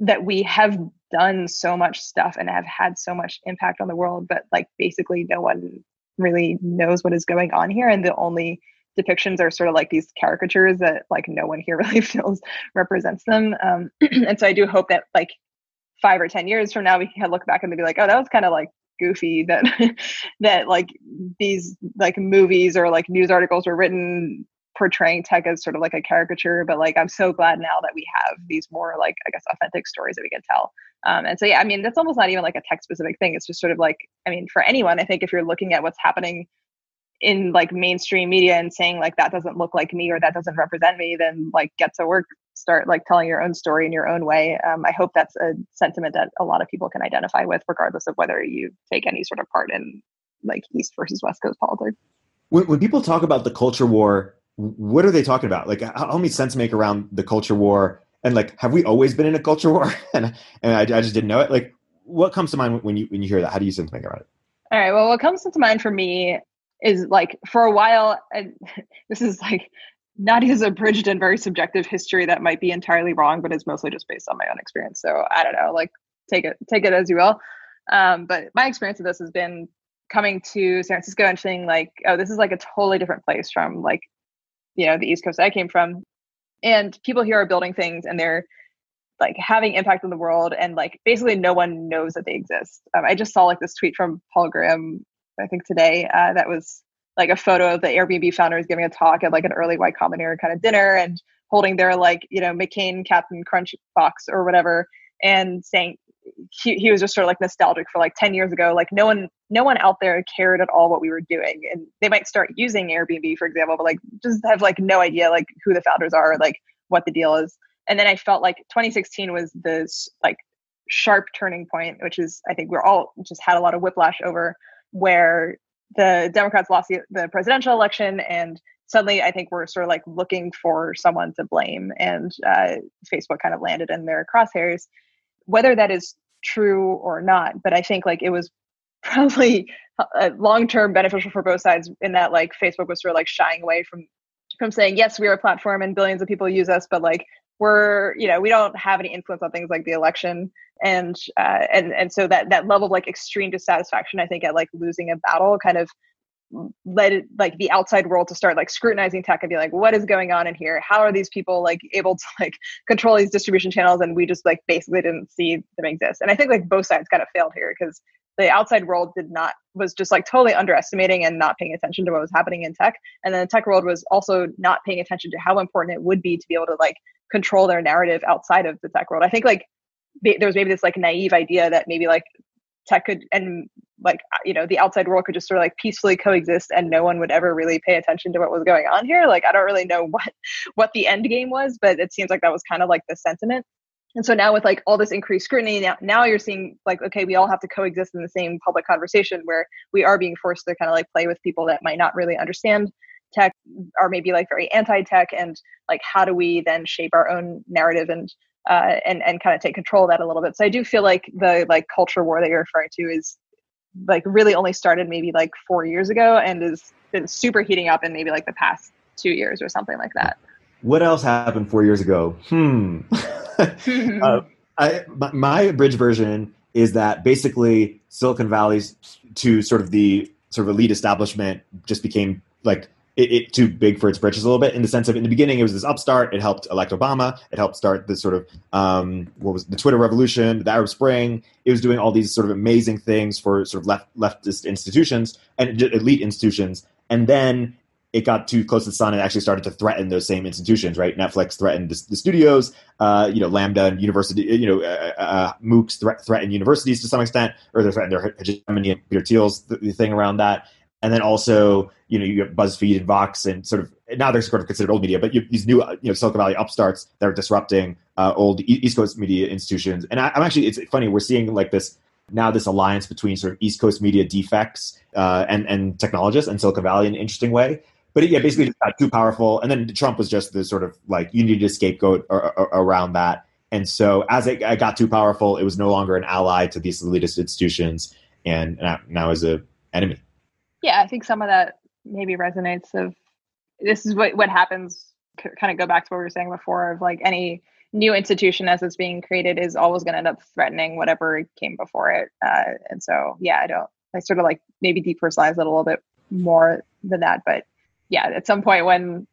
that we have done so much stuff and have had so much impact on the world, but like basically no one really knows what is going on here. And the only depictions are sort of like these caricatures that like no one here *laughs* really feels represents them. Um, *clears throat* and so I do hope that like five or ten years from now we can look back and be like, oh, that was kind of like goofy that *laughs* that like these like movies or like news articles were written portraying tech as sort of like a caricature but like i'm so glad now that we have these more like i guess authentic stories that we can tell. Um, and so yeah i mean that's almost not even like a tech specific thing. It's just sort of like i mean for anyone i think if you're looking at what's happening in like mainstream media and saying like that doesn't look like me or that doesn't represent me then like get to work start like telling your own story in your own way. Um, i hope that's a sentiment that a lot of people can identify with regardless of whether you take any sort of part in like east versus west coast politics. When, when people talk about the culture war what are they talking about? Like how many sense make around the culture war? And like have we always been in a culture war? *laughs* And and I, I just didn't know it. Like what comes to mind when you when you hear that? How do you sense make around it? All right. Well what comes to mind for me is like for a while and *laughs* this is like not Nadia's abridged and very subjective history that might be entirely wrong, but it's mostly just based on my own experience. So I don't know, like take it take it as you will. Um, but my experience of this has been coming to San Francisco and feeling like, oh, this is like a totally different place from like, you know, the East Coast I came from. And people here are building things and they're like having impact on the world and like basically no one knows that they exist. Um, I just saw like this tweet from Paul Graham, I think today, uh, that was like a photo of the Airbnb founders giving a talk at like an early Y Combinator kind of dinner and holding their like, you know, McCain Captain Crunch box or whatever and saying he, he was just sort of like nostalgic for like 10 years ago. Like no one no one out there cared at all what we were doing. And they might start using Airbnb, for example, but like just have like no idea like who the founders are, like what the deal is. And then I felt like 2016 was this like sharp turning point, which is I think we're all just had a lot of whiplash over where the Democrats lost the, the presidential election, and suddenly I think we're sort of like looking for someone to blame, and uh, Facebook kind of landed in their crosshairs. Whether that is true or not, but I think like it was *laughs* probably long term beneficial for both sides in that like Facebook was sort of like shying away from from saying yes we are a platform and billions of people use us but like we're you know we don't have any influence on things like the election. And uh, and and so that that level of like extreme dissatisfaction i think at like losing a battle kind of led like the outside world to start like scrutinizing tech and be like what is going on in here? How are these people like able to *laughs* like control these distribution channels? And we just like basically didn't see them exist. And i think like both sides kind of failed here because the outside world did not was just like totally underestimating and not paying attention to what was happening in tech. And then the tech world was also not paying attention to how important it would be to be able to like control their narrative outside of the tech world. I think like there was maybe this like naive idea that maybe like tech could and like you know the outside world could just sort of like peacefully coexist and no one would ever really pay attention to what was going on here like i don't really know *laughs* what what the end game was but it seems like that was kind of like the sentiment and so now with like all this increased scrutiny now, now you're seeing like okay we all have to coexist in the same public conversation where we are being forced to kind of like play with people that might not really understand tech are maybe like very anti-tech and like how do we then shape our own narrative and uh, and and kind of take control of that a little bit. So I do feel like the like culture war that you're referring to is like really only started maybe like four years ago and has been super heating up in maybe like the past two years or something like that. What else happened four years ago? Hmm. *laughs* uh, I, my bridge version is that basically Silicon Valley's to sort of the sort of elite establishment just became like it, it, too big for its britches a little bit in the sense of in the beginning it was this upstart. It helped elect obama. It helped start this sort of um, what was the twitter revolution the arab spring. It was doing all these sort of amazing things for sort of left leftist institutions and elite institutions. And then it got too close to the sun and actually started to threaten those same institutions, right? Netflix threatened the, the studios, uh, you know, Lambda and university, you know, uh, uh, MOOCs thre- threatened universities to some extent, or they threatened their hegemony Peter Thiel's the, thing around that and then also you know you have BuzzFeed and Vox and sort of now they're sort of considered old media, but you, these new you know Silicon Valley upstarts that are disrupting uh, old East Coast media institutions. And I, am actually it's funny we're seeing like this now this alliance between sort of East Coast media defects uh, and and technologists and Silicon Valley in an interesting way. But yeah, basically just got too powerful. And then Trump was just the sort of like you needed a scapegoat or, or, around that. And so as it, got too powerful, it was no longer an ally to these elitist institutions, and now is a enemy. Yeah, I think some of that maybe resonates. Of this is what what happens. Kind of go back to what we were saying before of like any new institution as it's being created is always going to end up threatening whatever came before it. Uh, and so, yeah, I don't. I sort of like maybe depersonalize it a little bit more than that, but yeah, at some point when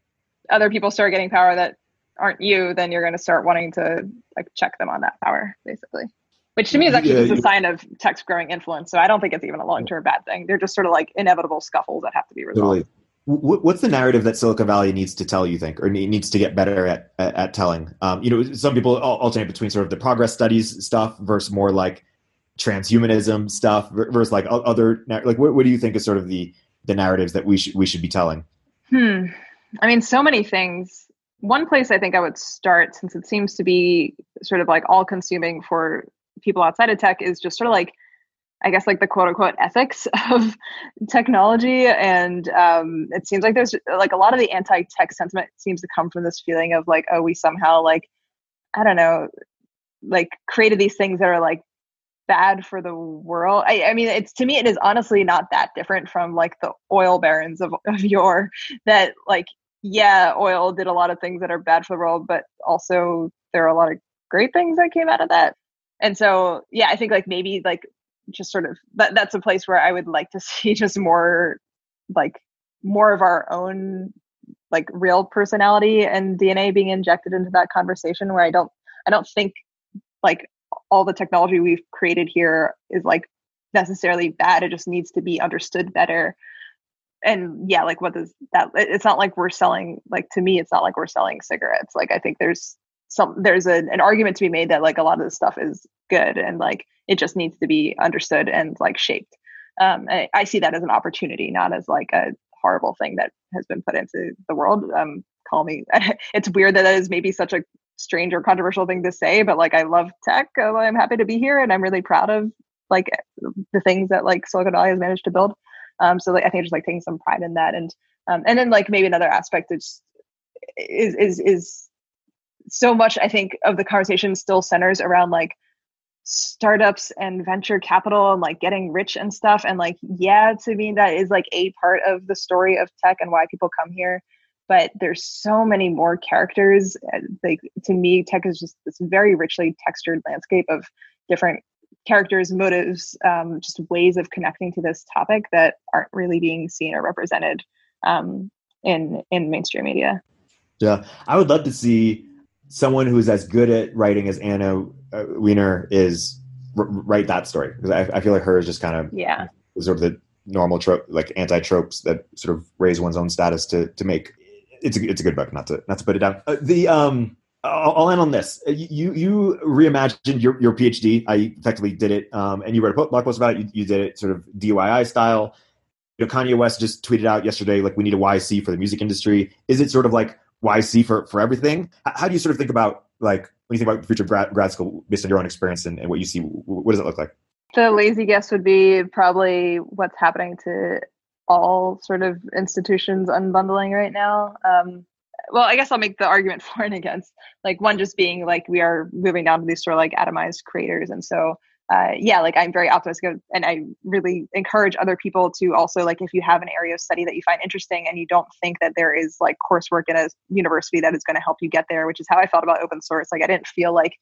other people start getting power that aren't you, then you're going to start wanting to like check them on that power, basically. Which to me is actually yeah, just a sign of tech's growing influence. So I don't think it's even a long term bad thing. They're just sort of like inevitable scuffles that have to be resolved. Totally. What's the narrative that Silicon Valley needs to tell? You think, or needs to get better at at, at telling? Um, you know, some people alternate between sort of the progress studies stuff versus more like transhumanism stuff versus like other like what, what do you think is sort of the the narratives that we should we should be telling? Hmm. I mean, so many things. One place I think I would start, since it seems to be sort of like all consuming for people outside of tech, is just sort of like, I guess, like the quote unquote ethics *laughs* of technology. And um, it seems like there's like a lot of the anti tech sentiment seems to come from this feeling of like, oh, we somehow like, I don't know, like created these things that are like bad for the world. I, I, mean, it's to me, it is honestly not that different from like the oil barons of, *laughs* of yore that like, yeah, oil did a lot of things that are bad for the world, but also there are a lot of great things that came out of that. And so, yeah, I think like maybe like just sort of that, that's a place where I would like to *laughs* see just more like more of our own like real personality and DNA being injected into that conversation where I don't I don't think like all the technology we've created here is like necessarily bad. It just needs to be understood better. And yeah, like what does that it's not like we're selling like to me, it's not like we're selling cigarettes. Like I think there's some there's an argument to be made that like a lot of this stuff is good and like it just needs to be understood and like shaped. Um, and I see that as an opportunity, not as like a horrible thing that has been put into the world. Um, call me. *laughs* it's weird that that is maybe such a strange or controversial thing to say, but like I love tech. I'm happy to be here, and I'm really proud of like the things that like Silicon Valley has managed to build. Um, so like I think just like taking some pride in that, and um, and then like maybe another aspect is is is is so much I think of the conversation still centers around like startups and venture capital and like getting rich and stuff and like yeah to me that is like a part of the story of tech and why people come here but there's so many more characters. Like to me, tech is just this very richly textured landscape of different characters, motives, um, just ways of connecting to this topic that aren't really being seen or represented um, in in mainstream media. Yeah, I would love to see someone who's as good at writing as Anna uh, Wiener is r- write that story because I, I, feel like her is just kind of yeah sort of the normal trope like anti tropes that sort of raise one's own status to to make it's a it's a good book. Not to not to put it down. Uh, the um, I'll, I'll, end on this. Uh, you you reimagined your your PhD. I effectively did it, um, and you wrote a blog post about it. You, you did it sort of DIY style. You know, Kanye West just tweeted out yesterday like we need a YC for the music industry. Is it sort of like YC for for everything? How do you sort of think about like when you think about future grad, grad school based on your own experience and, and what you see? What does it look like? The lazy guess would be probably what's happening to all sort of institutions unbundling right now. Um, well, I guess I'll make the argument *laughs* for and against. Like one just being like we are moving down to these sort of like atomized creators, and so uh, yeah, like I'm very optimistic, and I really encourage other people to also like if you have an area of study that you find interesting and you don't think that there is like coursework in a university that is going to help you get there, which is how I felt about open source. Like I didn't feel like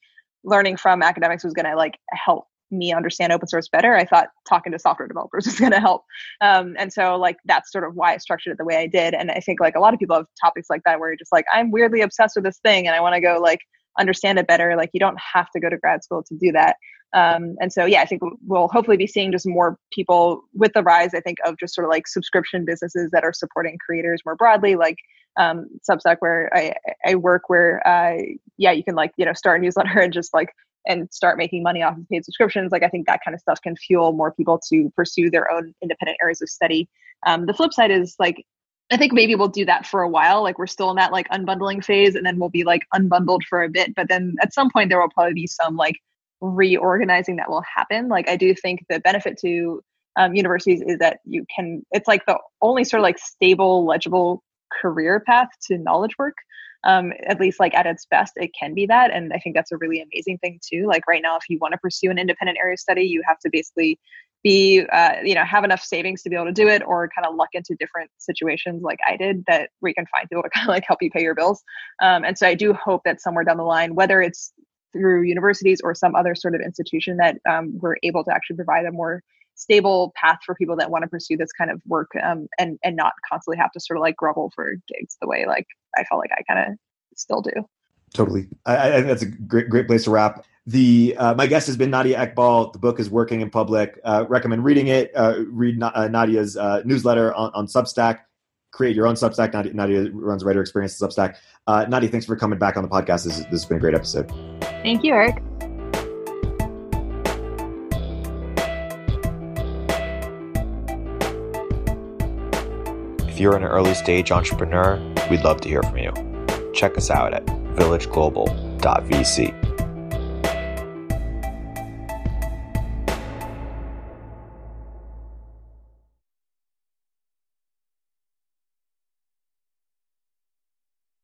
learning from academics was going to like help me understand open source better, I thought talking to software developers *laughs* was going to help. Um, and so, like, that's sort of why I structured it the way I did. And I think, like, a lot of people have topics like that where you're just like, I'm weirdly obsessed with this thing and I want to go, like, understand it better. Like, you don't have to go to grad school to do that. Um, and so, yeah, I think we'll hopefully be seeing just more people with the rise, I think, of just sort of like subscription businesses that are supporting creators more broadly, like um, Substack, where I, I work, where, uh, yeah, you can like, you know, start a newsletter and just like and start making money off of paid subscriptions. Like i think that kind of stuff can fuel more people to pursue their own independent areas of study. Um, the flip side is like i think maybe we'll do that for a while. Like we're still in that like unbundling phase and then we'll be like unbundled for a bit but then at some point there will probably be some like reorganizing that will happen like i do think the benefit to um, universities is that you can it's like the only sort of like stable legible career path to knowledge work um, at least like at its best, it can be that. And I think that's a really amazing thing too. Like right now, if you want to pursue an independent area study, you have to basically be uh, you know have enough savings to be able to do it or kind of luck into different situations like i did that you can find people to *laughs* kind of like help you pay your bills um, and so i do hope that somewhere down the line whether it's through universities or some other sort of institution that um, we're able to actually provide a more stable path for people that want to pursue this kind of work um, and and not constantly have to sort of like grovel for gigs the way like I felt like I kind of still do. Totally, I, I, think that's a great great place to wrap. The uh, my guest has been Nadia Eghbal. The book is working in public. Uh, recommend reading it. Uh, read Na- uh, Nadia's uh, newsletter on, on Substack. Create your own Substack. Nadia, Nadia runs Writer Experience Substack. Uh, Nadia, thanks for coming back on the podcast. This, this has been a great episode. Thank you, Erik. If you're an early stage entrepreneur, we'd love to hear from you. Check us out at villageglobal.vc.